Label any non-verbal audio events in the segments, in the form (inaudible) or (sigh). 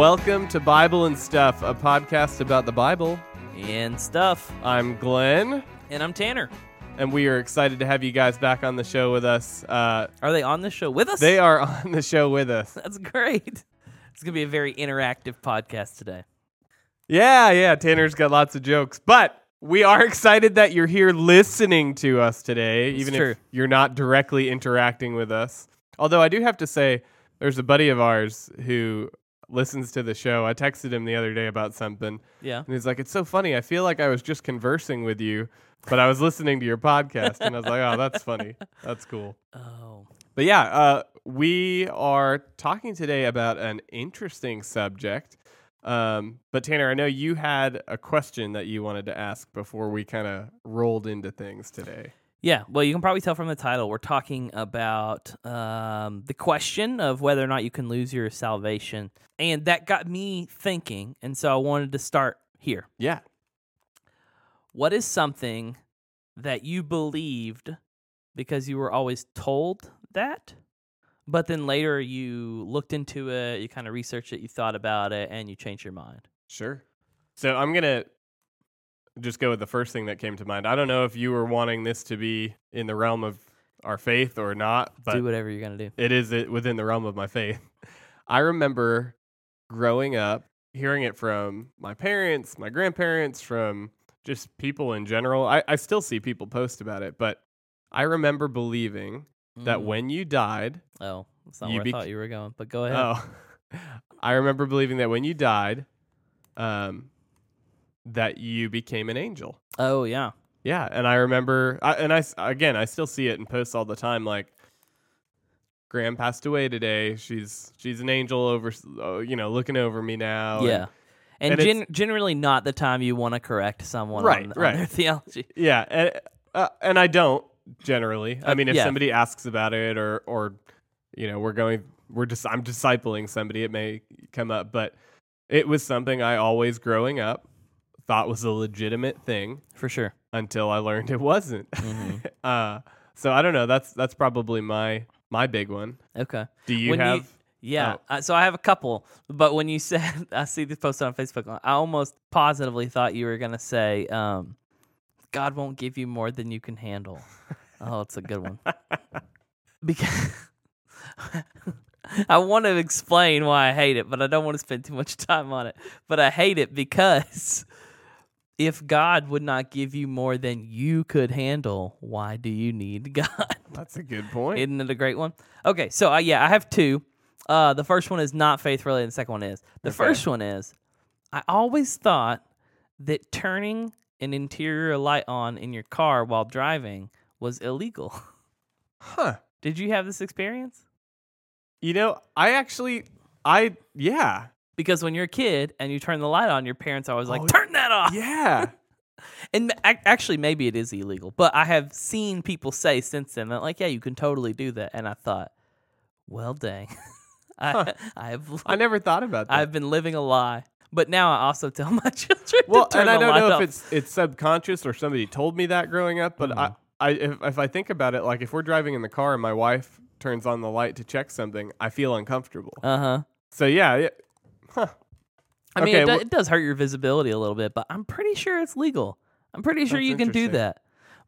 Welcome to Bible and Stuff, a podcast about the Bible. and stuff. I'm Glenn, And I'm Tanner. and we are excited to have you guys back on the show with us. Uh, Are they on the show with us? they are on the show with us. That's great. It's gonna be a very interactive podcast today. Yeah, yeah, Tanner's got lots of jokes, but we are excited that you're here listening to us today, even true. if you're not directly interacting with us. Although I do have to say, there's a buddy of ours who listens to the show. I texted him the other day about something, Yeah. and he's like, "It's so funny. I feel like I was just conversing with you, but I was listening to your podcast." And I was like, "Oh, that's funny. That's cool." (laughs) Oh. But yeah, uh, we are talking today about an interesting subject. Um, but Tanner, I know you had a question that you wanted to ask before we kind of rolled into things today. Yeah. Well, you can probably tell from the title we're talking about um, the question of whether or not you can lose your salvation, and that got me thinking. And so I wanted to start here. Yeah. What is something that you believed because you were always told that, but then later you looked into it, you kind of researched it, you thought about it, and you changed your mind? Sure. So I'm gonna just go with the first thing that came to mind. I don't know if you were wanting this to be in the realm of our faith or not, but Do whatever you're gonna do. it is within the realm of my faith. (laughs) I remember growing up hearing it from my parents, my grandparents, from just people in general. I, I still see people post about it, but I remember believing that Mm. when you died, oh, that's not you where bec- I thought you were going. But go ahead. oh, (laughs) I remember believing that when you died, um, that you became an angel. Oh yeah, Yeah, and I remember, I, and I again, I still see it in posts all the time. Like, Gram passed away today. She's she's an angel over, uh, you know, looking over me now. yeah. And, and gen- generally not the time you want to correct someone Right, on, right. on their (laughs) theology. yeah, and uh, and I don't generally. I Uh, mean, if yeah. somebody asks about it, or or you know, we're going, we're just, I'm discipling somebody. It may come up, but it was something I always growing up thought was a legitimate thing For sure. until I learned it wasn't. Mhm. (laughs) uh, so I don't know. That's that's probably my my big one. Okay. Do you When you- have? Yeah. Oh. Uh, so I have a couple, but when you (laughs) said I see this post on Facebook, I almost positively thought you were gonna say, um, "God won't give you more than you can handle." (laughs) oh, it's a good one. Because I want to explain why I hate it, but I don't want to spend too much time on it. But I hate it because if God would not give you more than you could handle, why do you need (laughs) God? That's a good point. Isn't it a great one? Okay, so uh, yeah, I have two. Uh, the first one is not faith related. The second one is. The Okay. first one is, I always thought that turning an interior light on in your car while driving was illegal. (laughs) huh? Did you have this experience? You know, I actually, I yeah, Because when you're a kid and you turn the light on, your parents are always like, Oh, "Turn that off." yeah. (laughs) And actually, maybe it is illegal, but I have seen people say since then that, like, yeah, you can totally do that. And I thought, well, dang, (laughs) I, Huh. (laughs) I have I never thought about that. I've been living a lie. But now I also tell my children well, and I don't know if it's it's subconscious or somebody told me that growing up, but Mm-hmm. I, I if, if I think about it, like if we're driving in the car and my wife turns on the light to check something, I feel uncomfortable. Uh huh. So yeah, yeah. Huh? I mean, Okay, it, do, well- it does hurt your visibility a little bit, but I'm pretty sure it's legal. I'm pretty sure you can do that.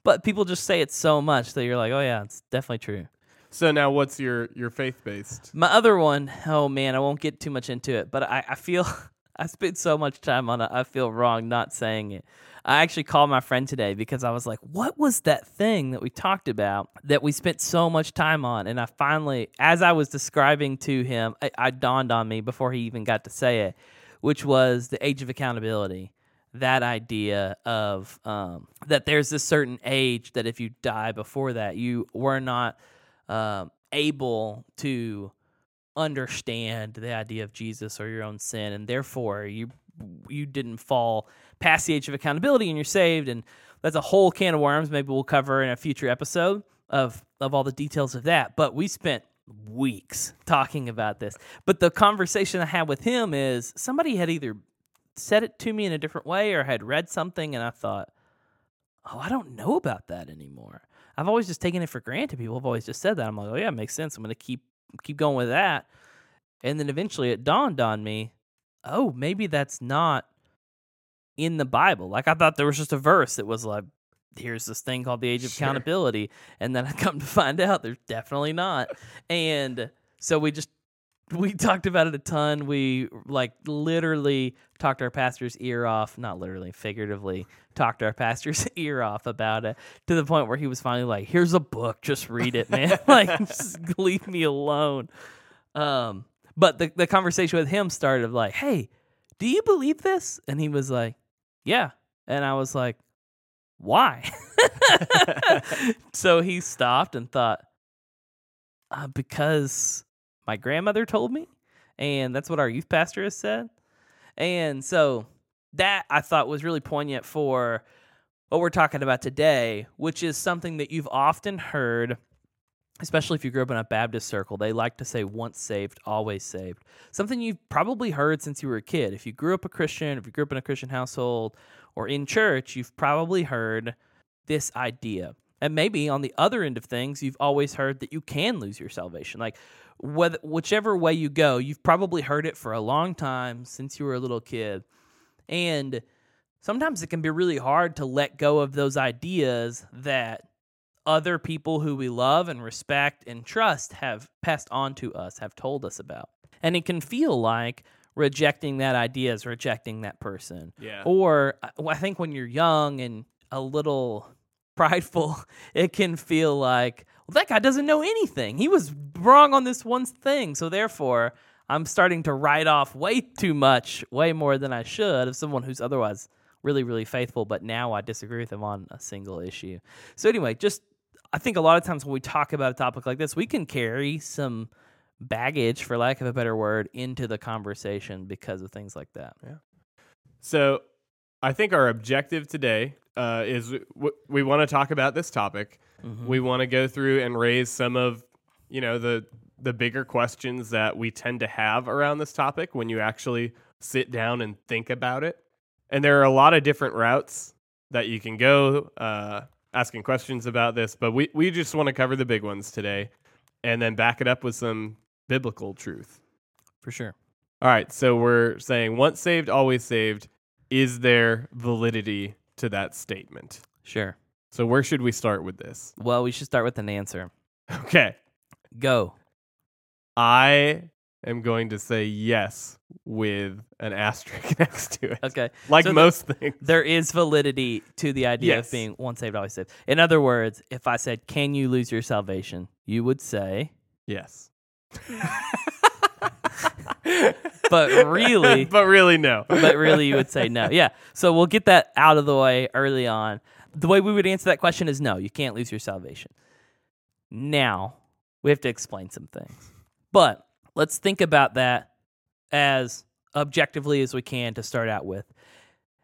But people just say it so much that you're like, oh yeah, it's definitely true. So now, what's your your faith based? My other one, oh man, I won't get too much into it, but I, I feel (laughs) I spent so much time on it. I feel wrong not saying it. I actually called my friend today because I was like, what was that thing that we talked about that we spent so much time on? And I finally, as I was describing to him, I, I dawned on me before he even got to say it, which was the age of accountability. That idea of um, that there's this certain age that if you die before that, you were not um, able to understand the idea of Jesus or your own sin, and therefore you you didn't fall past the age of accountability, and you're saved. And that's a whole can of worms. Maybe we'll cover in a future episode of of all the details of that. But we spent weeks talking about this. But the conversation I had with him is somebody had either said it to me in a different way or had read something, and I thought, oh, I don't know about that anymore. I've always just taken it for granted. People have always just said that. I'm like, oh yeah, it makes sense. I'm gonna keep keep going with that. And then eventually it dawned on me, oh, maybe that's not in the Bible. Like I thought there was just a verse that was like, here's this thing called the age of Sure. accountability. And then I (laughs) come to find out there's definitely not. And so we just we (laughs) talked about it a ton. We like literally talked our pastor's ear off, not literally, figuratively, talked our (laughs) pastor's ear off about it to the point where he was finally like, "Here's a book, just read it, man. like, just leave me alone." Um, but the the conversation with him started of like, "Hey, do you believe this?" And he was like, "Yeah," and I was like, "Why?" (laughs) (laughs) so he stopped and thought, uh, "Because." my grandmother told me, and that's what our youth pastor has said. And so that I thought was really poignant for what we're talking about today, which is something that you've often heard, especially if you grew up in a Baptist circle. They like to say, once saved, always saved. Something you've probably heard since you were a kid. If you grew up a Christian, if you grew up in a Christian household or in church, you've probably heard this idea. And maybe on the other end of things, you've always heard that you can lose your salvation. Like, whether, whichever way you go, you've probably heard it for a long time since you were a little kid. And sometimes it can be really hard to let go of those ideas that other people who we love and respect and trust have passed on to us, have told us about. And it can feel like rejecting that idea is rejecting that person. Yeah. Or uh, I I think when you're young and a little (laughs) prideful, (laughs) it can feel like, well, that guy doesn't know anything. He was wrong on this one thing. So therefore, I'm starting to write off way too much, way more than I should of someone who's otherwise really, really faithful, but now I disagree with him on a single issue. So anyway, just I think a lot of times when we talk about a topic like this, we can carry some baggage, for lack of a better word, into the conversation because of things like that. Yeah. So I think our objective today uh, is w- we want to talk about this topic. Mhm. We want to go through and raise some of you know the the bigger questions that we tend to have around this topic when you actually sit down and think about it. And there are a lot of different routes that you can go uh, asking questions about this, but we, we just want to cover the big ones today and then back it up with some biblical truth. For sure. All right, so we're saying once saved, always saved. Is there validity to that statement? Sure. So where should we start with this? Well, we should start with an answer. Okay, Go. I am going to say yes with an asterisk (laughs) next to it, Okay. like so the- most things. There is validity to the idea Yes. of being once saved, always saved. In other words, if I said, Can you lose your salvation? You would say, Yes, (laughs) But really- (laughs) but really, no. but really you would say no. Yeah. So we'll get that out of the way early on. The way we would answer that question is no, you can't lose your salvation. Now, we have to explain some things. But let's think about that as objectively as we can to start out with.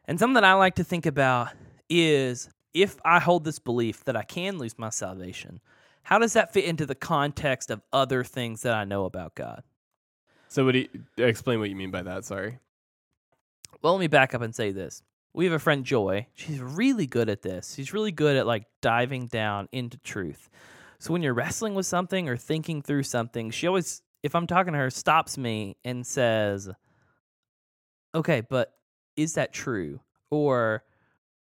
And something that I like to think about is if I hold this belief that I can lose my salvation, how does that fit into the context of other things that I know about God? So, would you explain what you mean by that? Sorry. Well, let me back up and say this. We have a friend Joy. She's really good at this. She's really good at like diving down into truth. So when you're wrestling with something or thinking through something, she always if I'm talking to her stops me and says, "Okay, but is that true?" or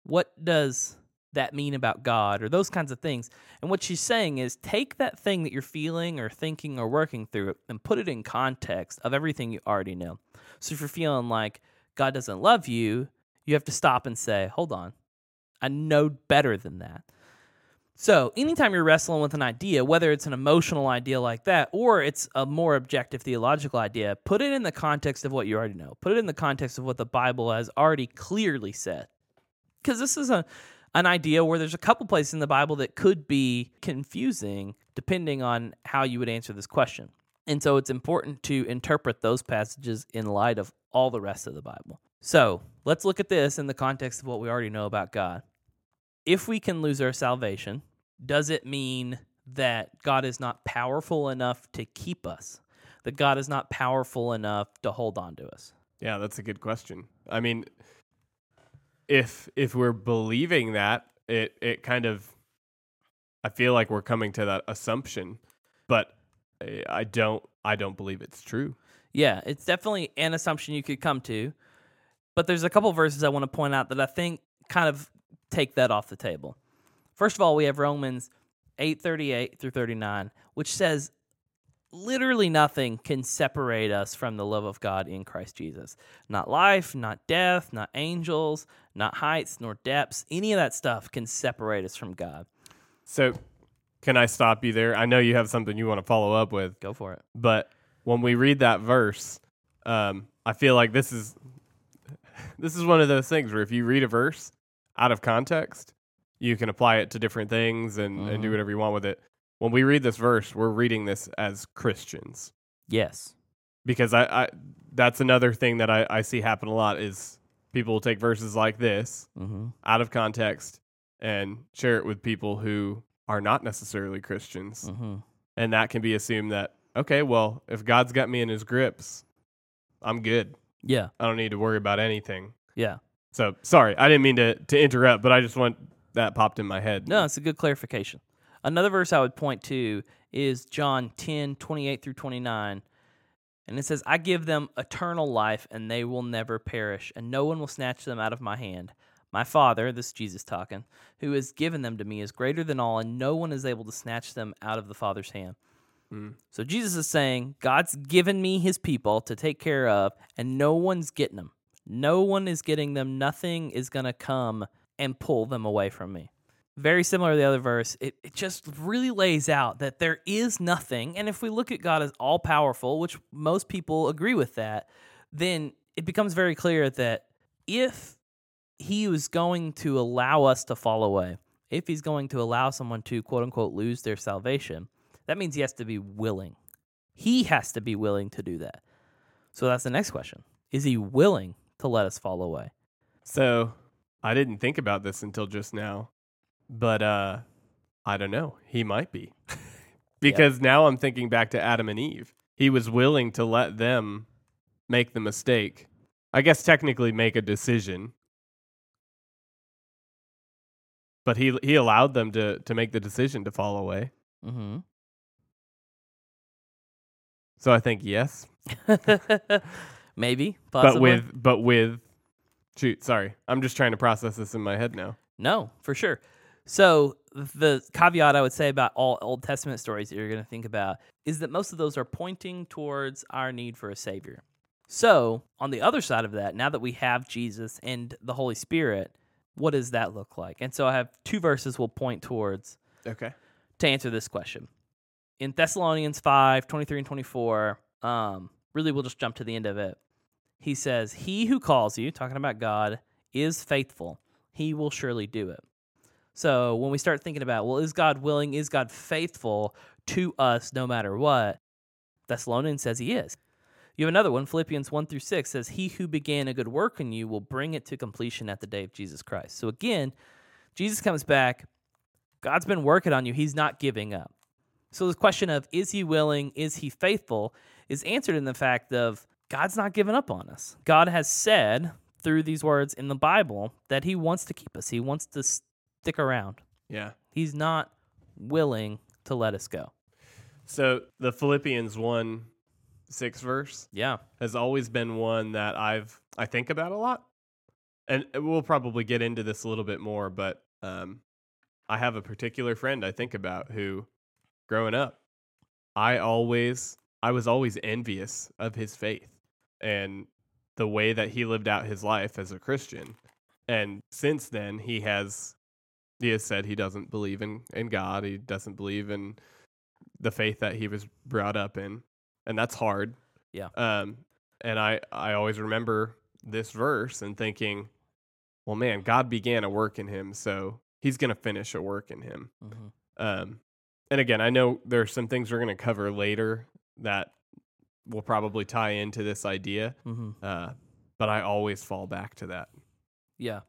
"What does that mean about God?" or those kinds of things. And what she's saying is take that thing that you're feeling or thinking or working through and put it in context of everything you already know. So if you're feeling like God doesn't love you, you have to stop and say, hold on, I know better than that. So, anytime you're wrestling with an idea, whether it's an emotional idea like that or it's a more objective theological idea, put it in the context of what you already know. Put it in the context of what the Bible has already clearly said. Because this is a an idea where there's a couple places in the Bible that could be confusing depending on how you would answer this question. And so it's important to interpret those passages in light of all the rest of the Bible. So let's look at this in the context of what we already know about God. If we can lose our salvation, does it mean that God is not powerful enough to keep us? That God is not powerful enough to hold on to us? Yeah, that's a good question. I mean, if if we're believing that, it it kind of I feel like we're coming to that assumption, but I- I don't I don't believe it's true. Yeah, it's definitely an assumption you could come to. But there's a couple verses I want to point out that I think kind of take that off the table. First of all, we have Romans 8:38 through 39, which says literally nothing can separate us from the love of God in Christ Jesus. Not life, not death, not angels, not heights nor depths. Any of that stuff can separate us from God. So, can I stop you there? I know you have something you want to follow up with, Go for it. but when we read that verse, um, I feel like this is (laughs) this is one of those things where if you read a verse out of context, you can apply it to different things and, and do Mhm. whatever you want with it. When we read this verse, we're reading this as Christians Yes. because I, I that's another thing that I, I see happen a lot is people will take verses like this Mm-hmm. out of context and share it with people who are not necessarily Christians. Mm-hmm. And that can be assumed that, okay, well, if God's got me in his grips, I'm good. Yeah. I don't need to worry about anything. Yeah. So sorry, I didn't mean to, to interrupt, but I just want that popped in my head. No, it's a good clarification. Another verse I would point to is John 10, 28 through 29. And it says, I give them eternal life, and they will never perish, and no one will snatch them out of my hand. My Father, this is Jesus talking, who has given them to me is greater than all, and no one is able to snatch them out of the Father's hand. Mm. So Jesus is saying, God's given me his people to take care of, and no one's getting them. No one is getting them. Nothing is going to come and pull them away from me. Very similar to the other verse, it, it just really lays out that there is nothing. And if we look at God as all powerful, which most people agree with that, then it becomes very clear that if he was going to allow us to fall away, if he's going to allow someone to quote unquote lose their salvation, that means he has to be willing. He has to be willing to do that. So that's the next question. Is he willing to let us fall away? So I didn't think about this until just now, but uh, I don't know. He might be. (laughs) because now I'm thinking back to Adam and Eve. He was willing to let them make the mistake. I guess technically make a decision. But he he allowed them to to make the decision to fall away. Mm-hmm. So I think yes, (laughs) Maybe, possibly. but with but with shoot, sorry. I'm just trying to process this in my head now. No, for sure. So the caveat I would say about all Old Testament stories that you're going to think about is that most of those are pointing towards our need for a savior. So, on the other side of that, now that we have Jesus and the Holy Spirit, what does that look like? And so I have two verses we'll point towards Okay. to answer this question. In Thessalonians 5 23 and 24, um, really, we'll just jump to the end of it. He says, He who calls you, talking about God, is faithful. He will surely do it. So when we start thinking about, well, is God willing? Is God faithful to us no matter what? Thessalonians says he is. You have another one, Philippians 1 through 6 says, He who began a good work in you will bring it to completion at the day of Jesus Christ. So again, Jesus comes back. God's been working on you. He's not giving up. So the question of is he willing, is he faithful, is answered in the fact of God's not giving up on us. God has said through these words in the Bible that he wants to keep us. He wants to stick around. Yeah. He's not willing to let us go. So the Philippians 1 6 verse Yeah. has always been one that I've I think about a lot. And we'll probably get into this a little bit more, but um I have a particular friend I think about who growing up I always I was always envious of his faith and the way that he lived out his life as a Christian. And since then he has he has said he doesn't believe in in God, he doesn't believe in the faith that he was brought up in. And that's hard. Yeah. Um and I I always remember this verse and thinking, well man, God began a work in him, so he's going to finish a work in him. Mm-hmm. Um, and again, I know there are some things we're going to cover later that will probably tie into this idea, Mm-hmm. uh, but I always fall back to that. Yeah.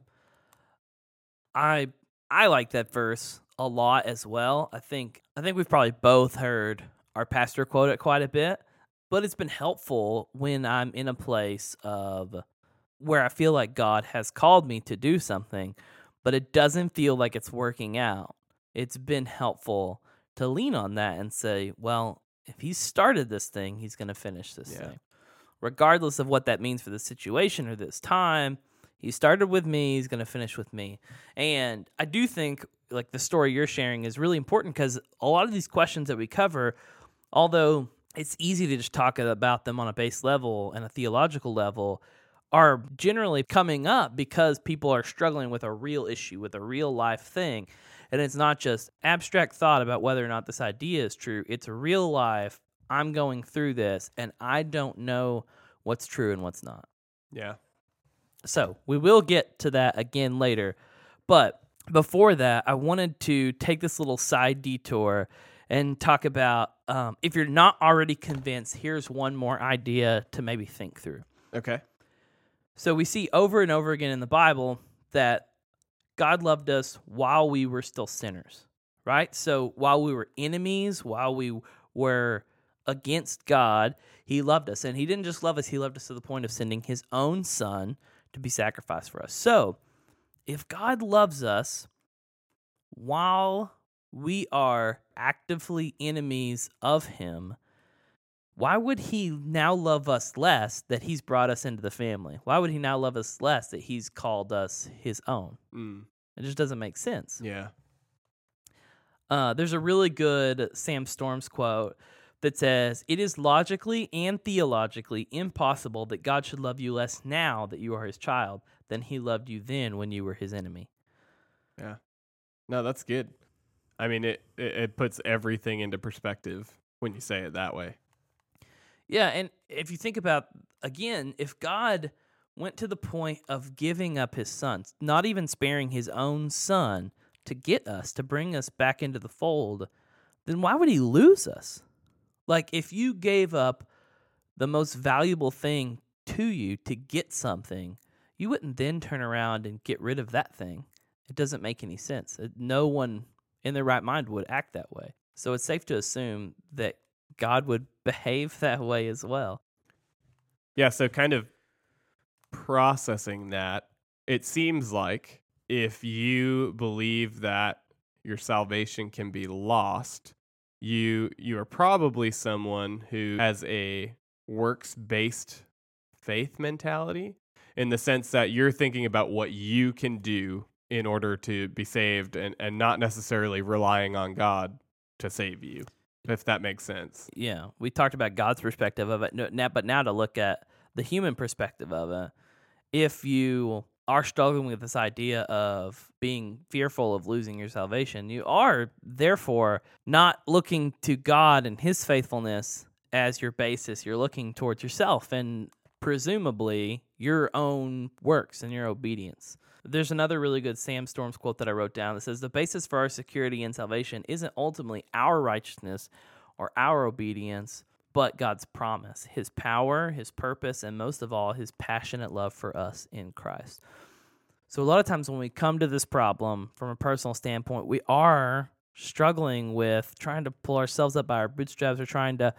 I I like that verse a lot as well. I think I think we've probably both heard our pastor quote it quite a bit, but it's been helpful when I'm in a place of where I feel like God has called me to do something, but it doesn't feel like it's working out. It's been helpful to lean on that and say, well, if he started this thing, he's going to finish this Yeah. thing. regardless of what that means for the situation or this time. He started with me, he's going to finish with me. And I do think like the story you're sharing is really important because a lot of these questions that we cover, although it's easy to just talk about them on a base level and a theological level, are generally coming up because people are struggling with a real issue, with a real life thing. And it's not just abstract thought about whether or not this idea is true, it's real life. I'm going through this and I don't know what's true and what's not. Yeah. So we will get to that again later. But before that, I wanted to take this little side detour and talk about um, if you're not already convinced, here's one more idea to maybe think through. Okay. So we see over and over again in the Bible that God loved us while we were still sinners, right? So while we were enemies, while we were against God, He loved us. And He didn't just love us, He loved us to the point of sending His own Son to be sacrificed for us. So if God loves us while we are actively enemies of Him, why would he now love us less that he's brought us into the family? Why would he now love us less that he's called us his own? Mm. It just doesn't make sense. Yeah. Uh, there's a really good Sam Storms quote that says, It is logically and theologically impossible that God should love you less now that you are his child than he loved you then when you were his enemy. Yeah. No, that's good. I mean, it, it, it puts everything into perspective when you say it that way. Yeah, and if you think about again, if God went to the point of giving up his son, not even sparing his own son to get us, to bring us back into the fold, then why would he lose us? Like if you gave up the most valuable thing to you to get something, you wouldn't then turn around and get rid of that thing. It doesn't make any sense. No one in their right mind would act that way. So it's safe to assume that God would behave that way as well. Yeah, so kind of processing that, it seems like if you believe that your salvation can be lost, you you are probably someone who has a works-based faith mentality in the sense that you're thinking about what you can do in order to be saved and, and not necessarily relying on God to save you if that makes sense. Yeah, we talked about God's perspective of it, now, but now to look at the human perspective of it, if you are struggling with this idea of being fearful of losing your salvation, you are therefore not looking to God and His faithfulness as your basis. You're looking towards yourself and presumably your own works and your obedience. There's another really good Sam Storms quote that I wrote down that says the basis for our security and salvation isn't ultimately our righteousness or our obedience, but God's promise, his power, his purpose, and most of all, his passionate love for us in Christ. So, a lot of times when we come to this problem from a personal standpoint, we are struggling with trying to pull ourselves up by our bootstraps or trying to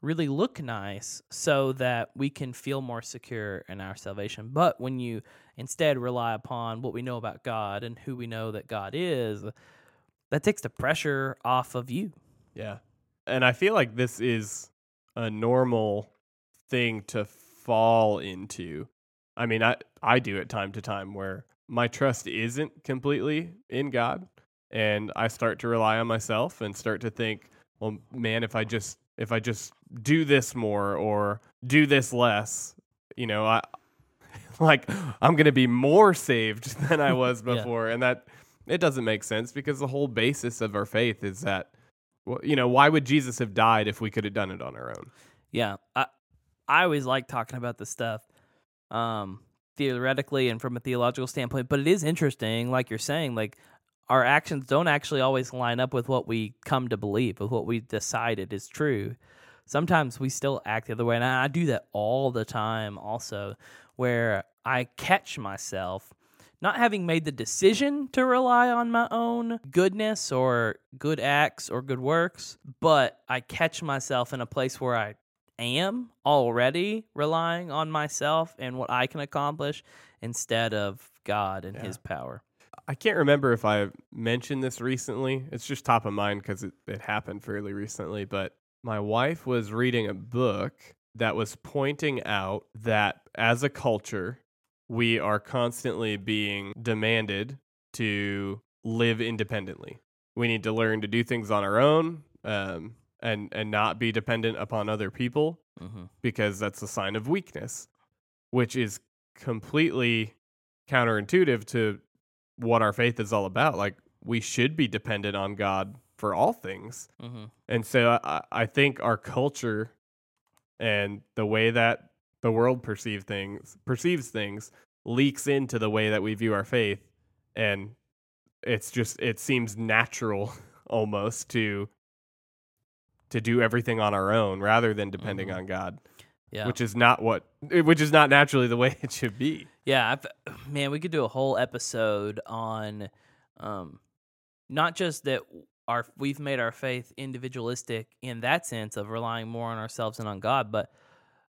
really look nice so that we can feel more secure in our salvation. But when you instead rely upon what we know about God and who we know that God is, that takes the pressure off of you. Yeah. And I feel like this is a normal thing to fall into. I mean, I I do it time to time where my trust isn't completely in God and I start to rely on myself and start to think, well, man, if I just if I just do this more or do this less, you know, I (laughs) like I'm going to be more saved (laughs) than I was (laughs) before yeah. and that it doesn't make sense because the whole basis of our faith is that well, you know, why would Jesus have died if we could have done it on our own? Yeah. I I always like talking about this stuff um theoretically and from a theological standpoint, but it is interesting like you're saying like our actions don't actually always line up with what we come to believe, with what we decided is true. Sometimes we still act the other way. And I do that all the time also, where I catch myself not having made the decision to rely on my own goodness or good acts or good works, but I catch myself in a place where I am already relying on myself and what I can accomplish instead of God and yeah. His power. I can't remember if I mentioned this recently. It's just top of mind because it, it happened fairly recently. But my wife was reading a book that was pointing out that as a culture, we are constantly being demanded to live independently. We need to learn to do things on our own um, and and not be dependent upon other people Mm-hmm. because that's a sign of weakness, which is completely counterintuitive to what our faith is all about. Like we should be dependent on God for all things. Mm-hmm. And so I, I think our culture and the way that the world perceive things perceives things leaks into the way that we view our faith and it's just it seems natural (laughs) almost to to do everything on our own rather than depending Mhm. on God Yeah. which is not what (laughs) which is not naturally the way it should be Yeah, I've, (sighs) man, we could do a whole episode on, um, not just that our we've made our faith individualistic in that sense of relying more on ourselves and on God, but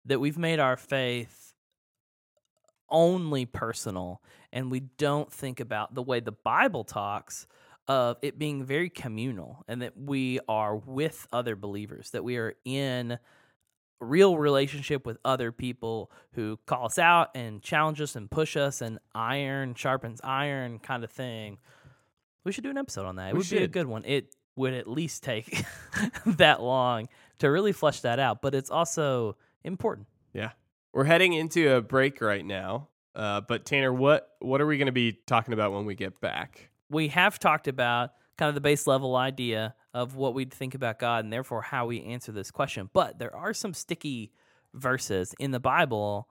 that we've made our faith only personal, and we don't think about the way the Bible talks of it being very communal, and that we are with other believers, that we are in real relationship with other people who call us out and challenge us and push us and iron sharpens iron kind of thing. We should do an episode on that. It We would be a good one. It would at least take (laughs) that long to really flesh that out, but it's also important. Yeah. We're heading into a break right now uh, but Tanner what what are we going to be talking about when we get back We have talked about kind of the base level idea of what we'd think about God and therefore how we answer this question. But there are some sticky verses in the Bible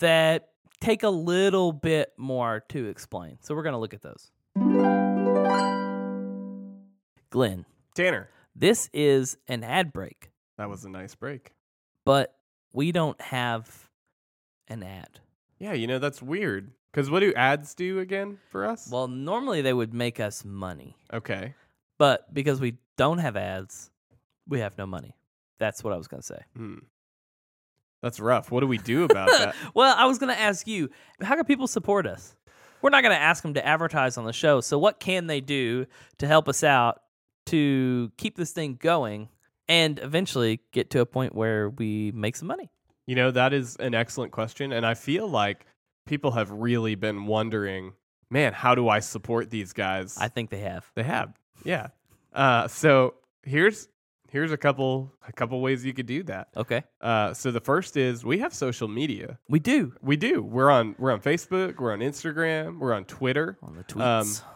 that take a little bit more to explain. So we're going to look at those. Glenn, Tanner this is an ad break, that was a nice break but we don't have an ad. Yeah, you know, that's weird. Because what do ads do again for us? Well, normally they would make us money, okay. but because we don't have ads, we have no money. That's what I was going to say. Hmm. That's rough. What do we do about that? (laughs) well, I was going to ask you, how can people support us? We're not going to ask them to advertise on the show. So, what can they do to help us out to keep this thing going and eventually get to a point where we make some money? You know, that is an excellent question. And I feel like people have really been wondering, man, how do I support these guys? I think they have. they have. Yeah. Uh, so here's here's a couple a couple ways you could do that. Okay. Uh, so the first is we have social media. We do We do. We're on we're on Facebook, we're on Instagram, we're on Twitter. on the tweets. Um,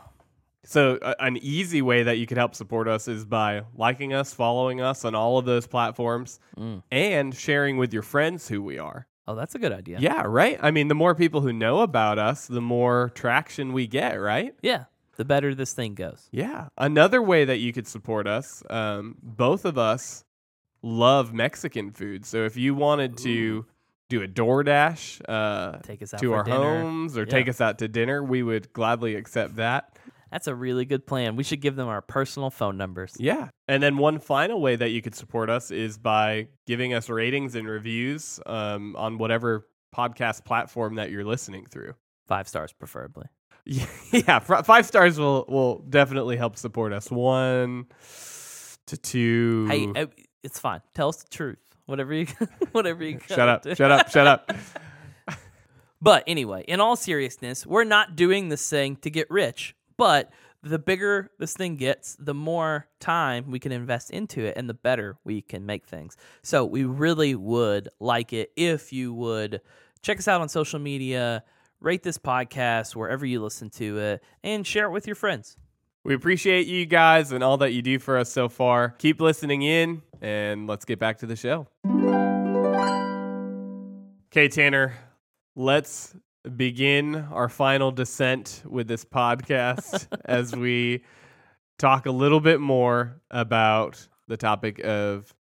So a, an easy way that you could help support us is by liking us, following us on all of those platforms, Mm. and sharing with your friends who we are. Oh, that's a good idea. Yeah. right. I mean, the more people who know about us, the more traction we get. Right. Yeah. The better this thing goes. Yeah. Another way that you could support us, um, both of us love Mexican food. So if you wanted to do a DoorDash uh, Take us out to our dinner. homes or Yeah. take us out to dinner, we would gladly accept that. That's a really good plan. We should give them our personal phone numbers. Yeah. And then one final way that you could support us is by giving us ratings and reviews um, on whatever podcast platform that you're listening through. Five stars, preferably. (laughs) yeah, five stars will will definitely help support us. One to two. Hey, uh, it's fine. Tell us the truth. Whatever you, (laughs) whatever you. shut up! Shut up! Shut up! (laughs) But anyway, in all seriousness, we're not doing this thing to get rich. But the bigger this thing gets, the more time we can invest into it and the better we can make things. So we really would like it if you would check us out on social media, rate this podcast wherever you listen to it, and share it with your friends. We appreciate you guys and all that you do for us so far. Keep listening in, and let's get back to the show. Okay, Tanner, let's begin our final descent with this podcast (laughs) as we talk a little bit more about the topic of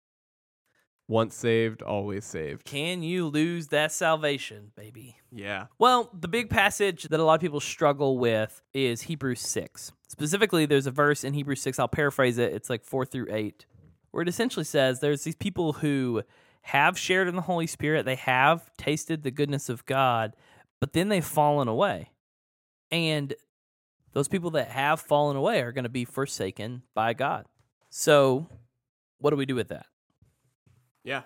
once saved, always saved. Can you lose that salvation, baby? Yeah. Well, the big passage that a lot of people struggle with is Hebrews 6. Specifically, there's a verse in Hebrews 6, I'll paraphrase it, it's like 4 through 8, where it essentially says there's these people who have shared in the Holy Spirit, they have tasted the goodness of God, but then they've fallen away. And those people that have fallen away are going to be forsaken by God. So, what do we do with that? Yeah.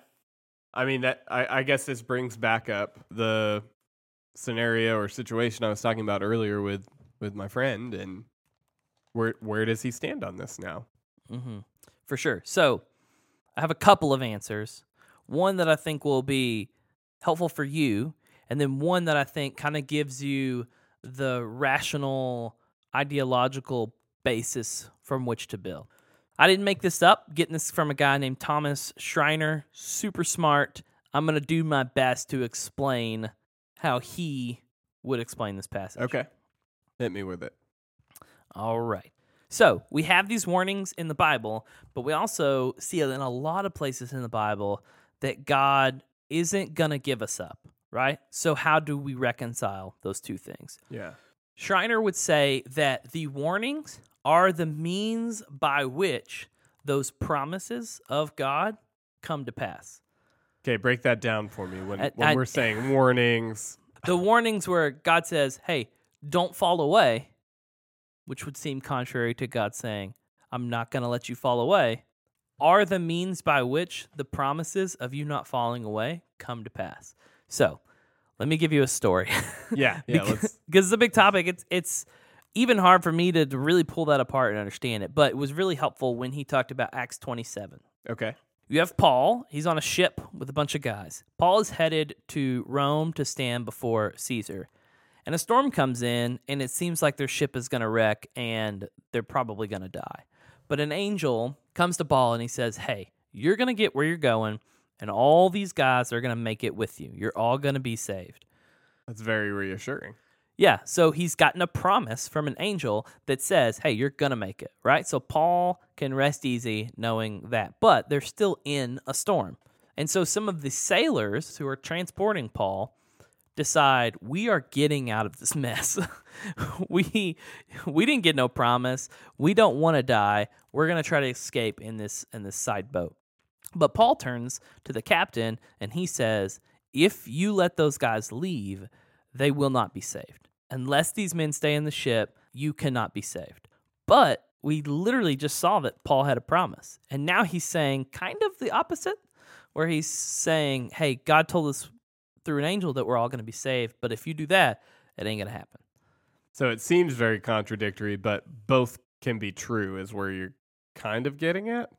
I mean that I, I guess this brings back up the scenario or situation I was talking about earlier with with my friend and where where does he stand on this now? Mm-hmm. For sure. So I have a couple of answers. One that I think will be helpful for you, and then one that I think kind of gives you the rational ideological basis from which to build. I didn't make this up, getting this from a guy named Thomas Schreiner, super smart. I'm going to do my best to explain how he would explain this passage. Okay. Hit me with it. All right. So we have these warnings in the Bible, but we also see in a lot of places in the Bible that God isn't going to give us up, right? So, how do we reconcile those two things? Yeah. Schreiner would say that the warnings are the means by which those promises of God come to pass. Okay, break that down for me. When, I- when I- we're saying warnings, The warnings where God says, hey, don't fall away, which would seem contrary to God saying, I'm not going to let you fall away, are the means by which the promises of you not falling away come to pass. So, let me give you a story. (laughs) yeah, (laughs) yeah, because, because it's a big topic. It's it's even hard for me to, to really pull that apart and understand it. But it was really helpful when he talked about Acts 27. Okay. You have Paul. He's on a ship with a bunch of guys. Paul is headed to Rome to stand before Caesar. And a storm comes in, and it seems like their ship is going to wreck and they're probably going to die. But an angel comes to Paul and he says, Hey, you're going to get where you're going, and all these guys are going to make it with you. You're all going to be saved. That's very reassuring. Yeah, so he's gotten a promise from an angel that says, "Hey, you're going to make it." Right? So Paul can rest easy knowing that. But they're still in a storm. And so some of the sailors who are transporting Paul decide we are getting out of this (laughs) mess. we we didn't get no promise. We don't want to die. We're going to try to escape in this in this side boat. But Paul turns to the captain and he says, "If you let those guys leave, they will not be saved. Unless these men stay in the ship, you cannot be saved." But we literally just saw that Paul had a promise. And now he's saying kind of the opposite, where he's saying, "Hey, God told us through an angel that we're all going to be saved, but if you do that, it ain't going to happen." So it seems very contradictory, but both can be true, is where you're kind of getting at.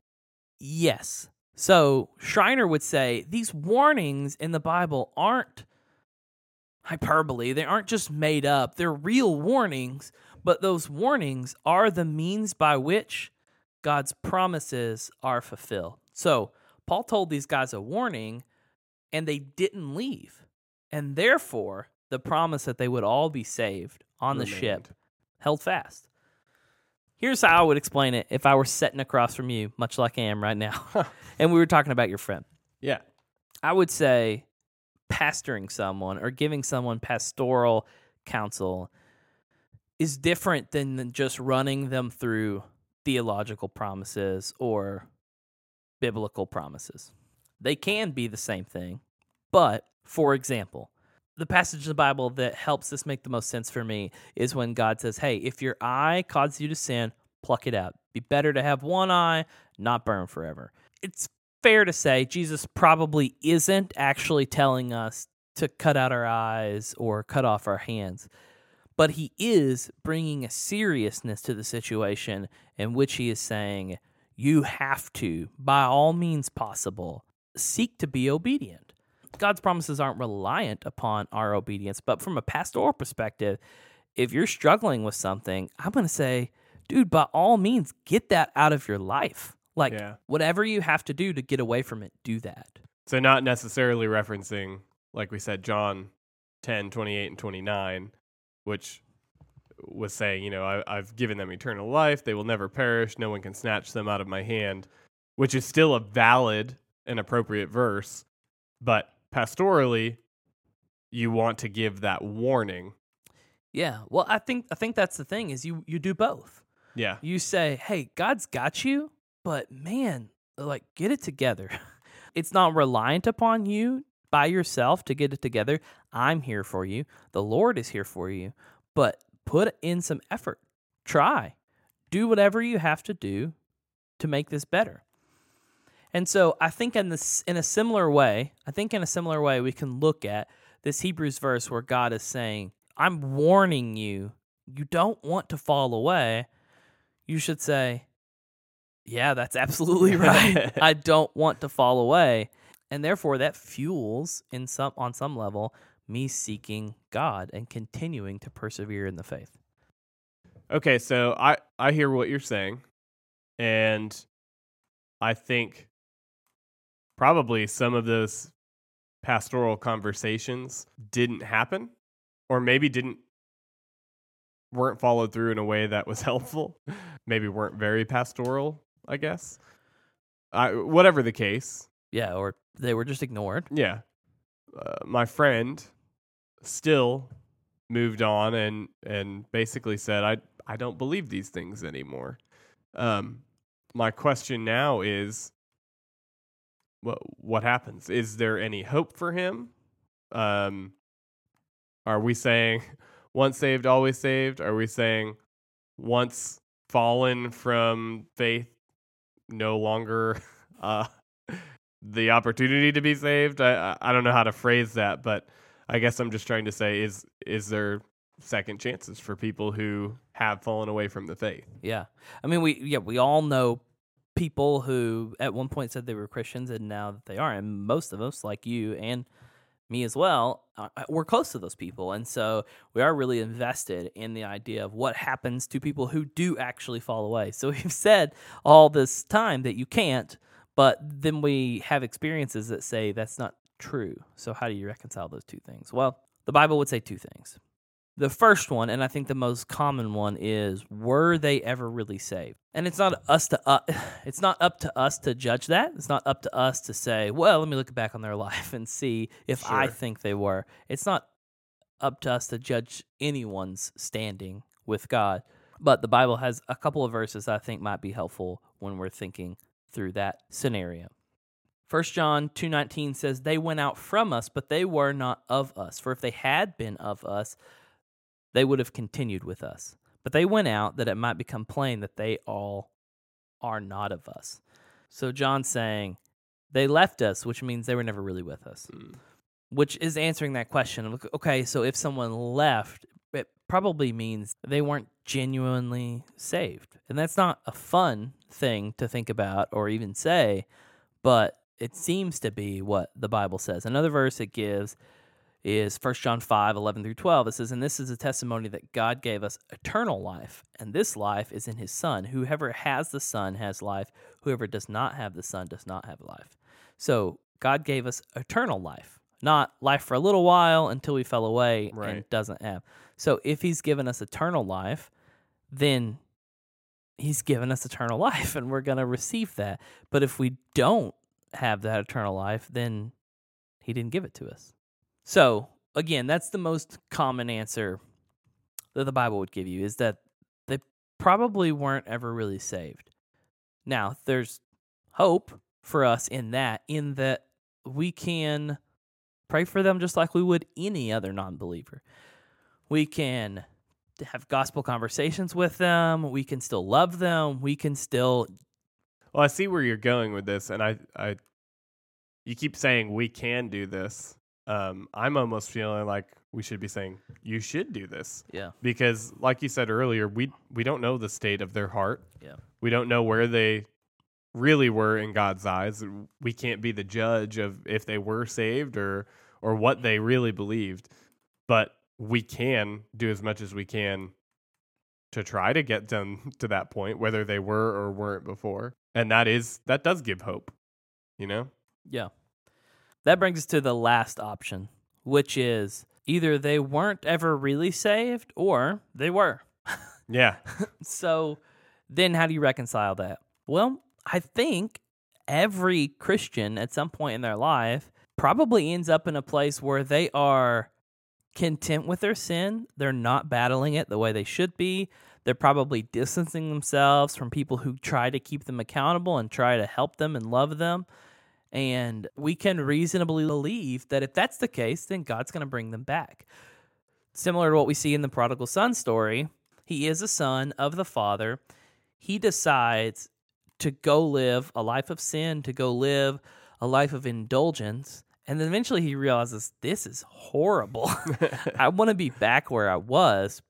Yes. So Schreiner would say these warnings in the Bible aren't hyperbole. They aren't just made up. They're real warnings, but those warnings are the means by which God's promises are fulfilled. So Paul told these guys a warning and they didn't leave. And therefore, the promise that they would all be saved on the ship held fast. Here's how I would explain it if I were sitting across from you, much like I am right now, (laughs) and we were talking about your friend. Yeah. I would say pastoring someone or giving someone pastoral counsel is different than than just running them through theological promises or biblical promises. They can be the same thing, but for example, the passage of the Bible that helps this make the most sense for me is when God says, Hey, if your eye causes you to sin, pluck it out. Be better to have one eye, not burn forever. It's fair to say Jesus probably isn't actually telling us to cut out our eyes or cut off our hands, but he is bringing a seriousness to the situation in which he is saying, You have to, by all means possible, seek to be obedient. God's promises aren't reliant upon our obedience, but from a pastoral perspective, if you're struggling with something, I'm going to say, dude, by all means, get that out of your life. Like, Yeah. whatever you have to do to get away from it, do that. So not necessarily referencing, like we said, John 10, 28, and 29, which was saying, you know, I, I've given them eternal life. They will never perish. No one can snatch them out of my hand, which is still a valid and appropriate verse. But pastorally, you want to give that warning. Yeah. Well, I think I think that's the thing is you you do both. Yeah. You say, "Hey, God's got you, but man, like get it together." (laughs) It's not reliant upon you by yourself to get it together. I'm here for you. The Lord is here for you. But put in some effort. Try. Do whatever you have to do to make this better. And so I think in this in a similar way, I think in a similar way we can look at this Hebrews verse where God is saying, "I'm warning you. You don't want to fall away." You should say, "Yeah, that's (laughs) absolutely right. I (laughs) don't want to fall away." And therefore that fuels in some on some level me seeking God and continuing to persevere in the faith. Okay, so I I hear what you're saying, and I think probably some of those pastoral conversations didn't happen, or maybe didn't weren't followed through in a way that was (laughs) helpful. maybe weren't very pastoral. I guess. I, whatever the case, Yeah, or they were just ignored. yeah. Uh, my friend still moved on and and basically said I I don't believe these things anymore. Um my question now is what what happens? Is there any hope for him? Um are we saying (laughs) once saved always saved? Are we saying once fallen from faith no longer (laughs) uh the opportunity to be saved. I I don't know how to phrase that, but I guess I'm just trying to say is is there second chances for people who have fallen away from the faith? Yeah. I mean, we yeah, we all know people who at one point said they were Christians and now that they are, and most of us, like you and me as well, uh, uh, we're close to those people, and so we are really invested in the idea of what happens to people who do actually fall away. So (laughs) we've said all this time that you can't, but then we have experiences that say that's not true. So how do you reconcile those two things? Well, the Bible would say two things. The first one, and I think the most common one, is were they ever really saved? And it's not us to uh, (sighs) it's not up to us to judge that. It's not up to us to say, well, let me look back on their (laughs) life and see if I think they were. It's not up to us to judge anyone's standing with God. But the Bible has a couple of verses I think might be helpful when we're thinking through that scenario. 1 John 2:19 says they went out from us but they were not of us for if they had been of us they would have continued with us but they went out that it might become plain that they all are not of us. So John's saying they left us which means they were never really with us. Mm. Which is answering that question of okay so if someone left it probably means they weren't genuinely saved. And that's not a fun thing to think about or even say, but it seems to be what the Bible says. Another verse it gives is 1 John 5 11 through 12. It says, And this is a testimony that God gave us eternal life, and this life is in his Son. Whoever has the Son has life. Whoever does not have the Son does not have life. So God gave us eternal life, not life for a little while until we fell away and doesn't have. So if he's given us eternal life, then he's given us eternal (laughs) life and we're going to receive that. But if we don't have that eternal life, then he didn't give it to us. So, again, that's the most common answer that the Bible would give you is that they probably weren't ever really saved. Now, there's hope for us in that, in that we can pray for them just like we would any other non believer. We can have gospel conversations with them. We can still love them. We can still, Well, I see where you're going with this, and I, I, you keep saying we can do this. Um, I'm almost feeling like we should be saying you should do this yeah, because, like you said earlier, we we don't know the state of their heart. Yeah. we don't know where they really were in God's eyes. We can't be the judge of if they were saved or or what they really believed, but we can do as much as we can to try to get them (laughs) to that point, whether they were or weren't before. And that is that does give hope, you know? yeah. That brings us to the last option, which is either they weren't ever really saved or they were. (laughs) Yeah. So then how do you reconcile that? Well, I think every Christian at some point in their life probably ends up in a place where they are content with their sin. They're not battling it the way they should be. They're probably distancing themselves from people who try to keep them accountable and try to help them and love them. And we can reasonably believe that if that's the case, then God's going to bring them back. Similar to what we see in the prodigal son story, he is a son of the father. He decides to go live a life of sin, to go live a life of indulgence. And then eventually he realizes this is horrible. (laughs) I want to be back where I was.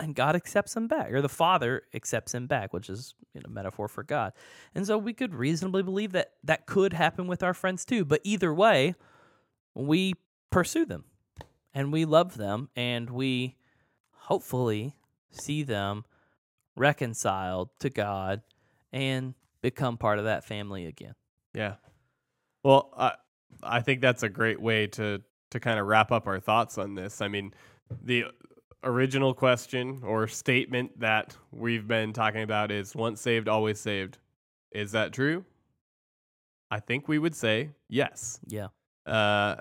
And God accepts him back, or the Father accepts him back, which is you know, metaphor for God. And so we could reasonably believe that that could happen with our friends too. But either way, we pursue them and we love them and we hopefully see them reconciled to God and become part of that family again. Yeah. Well, I I think that's a great way to to kind of wrap up our thoughts on this. I mean, the original question or statement that we've been talking about is once saved always saved. Is that true? I think we would say yes. Yeah. Uh,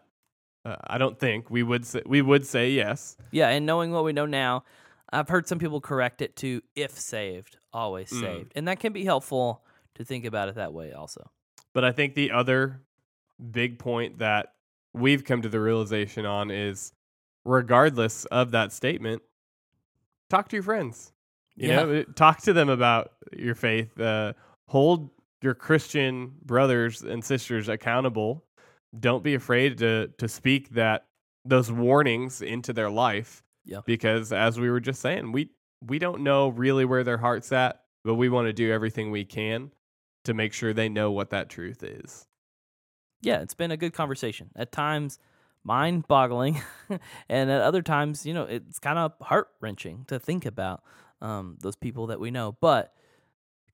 uh, I don't think we would say we would say yes. Yeah, and knowing what we know now, I've heard some people correct it to if saved, always Mm. saved. And that can be helpful to think about it that way also. But I think the other big point that we've come to the realization on is regardless of that statement, talk to your friends. You Yeah. know, talk to them about your faith. Uh, hold your Christian brothers and sisters accountable. Don't be afraid to to speak that those warnings into their life. Yeah. Because as we were just saying, we we don't know really where their heart's at, but we want to do everything we can to make sure they know what that truth is. Yeah, it's been a good conversation. At times mind boggling (laughs) and at other times, you know, it's kind of heart wrenching to think about um, those people that we know. But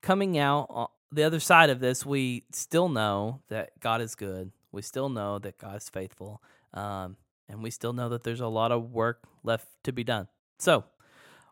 coming out the other side of this, we still know that God is good. We still know that God is faithful. Um, and we still know that there's a lot of work left to be done. So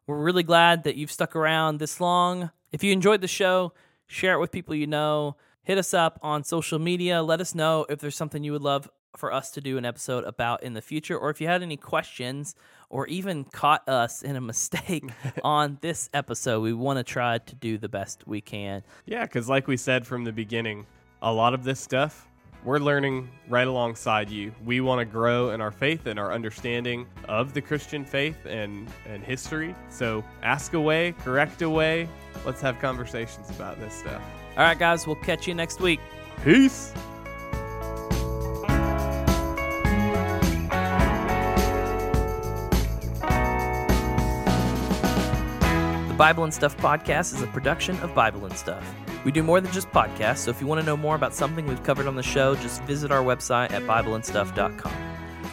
we're really glad that you've stuck around this long. If you enjoyed the show, share it with people you know. Hit us up on social media. Let us know if there's something you would love for us to do an episode about in the future, or if you had any questions or even caught us in a mistake (laughs) on this episode. We want to try to do the best we can. Yeah, because like we said from the beginning, a lot of this stuff we're learning right alongside you. We want to grow in our faith and our understanding of the Christian faith and, and history. So ask away, correct away. Let's have conversations about this stuff. All right, guys, we'll catch you next week. Peace. Bible and Stuff podcast is a production of Bible and Stuff. We do more than just podcasts, so if you want to know more about something we've covered on the show, just visit our website at BibleandStuff.com.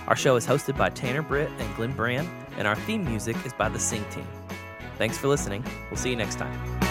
Our show is hosted by Tanner Britt and Glenn Brand, and our theme music is by the Sing Team. Thanks for listening. We'll see you next time.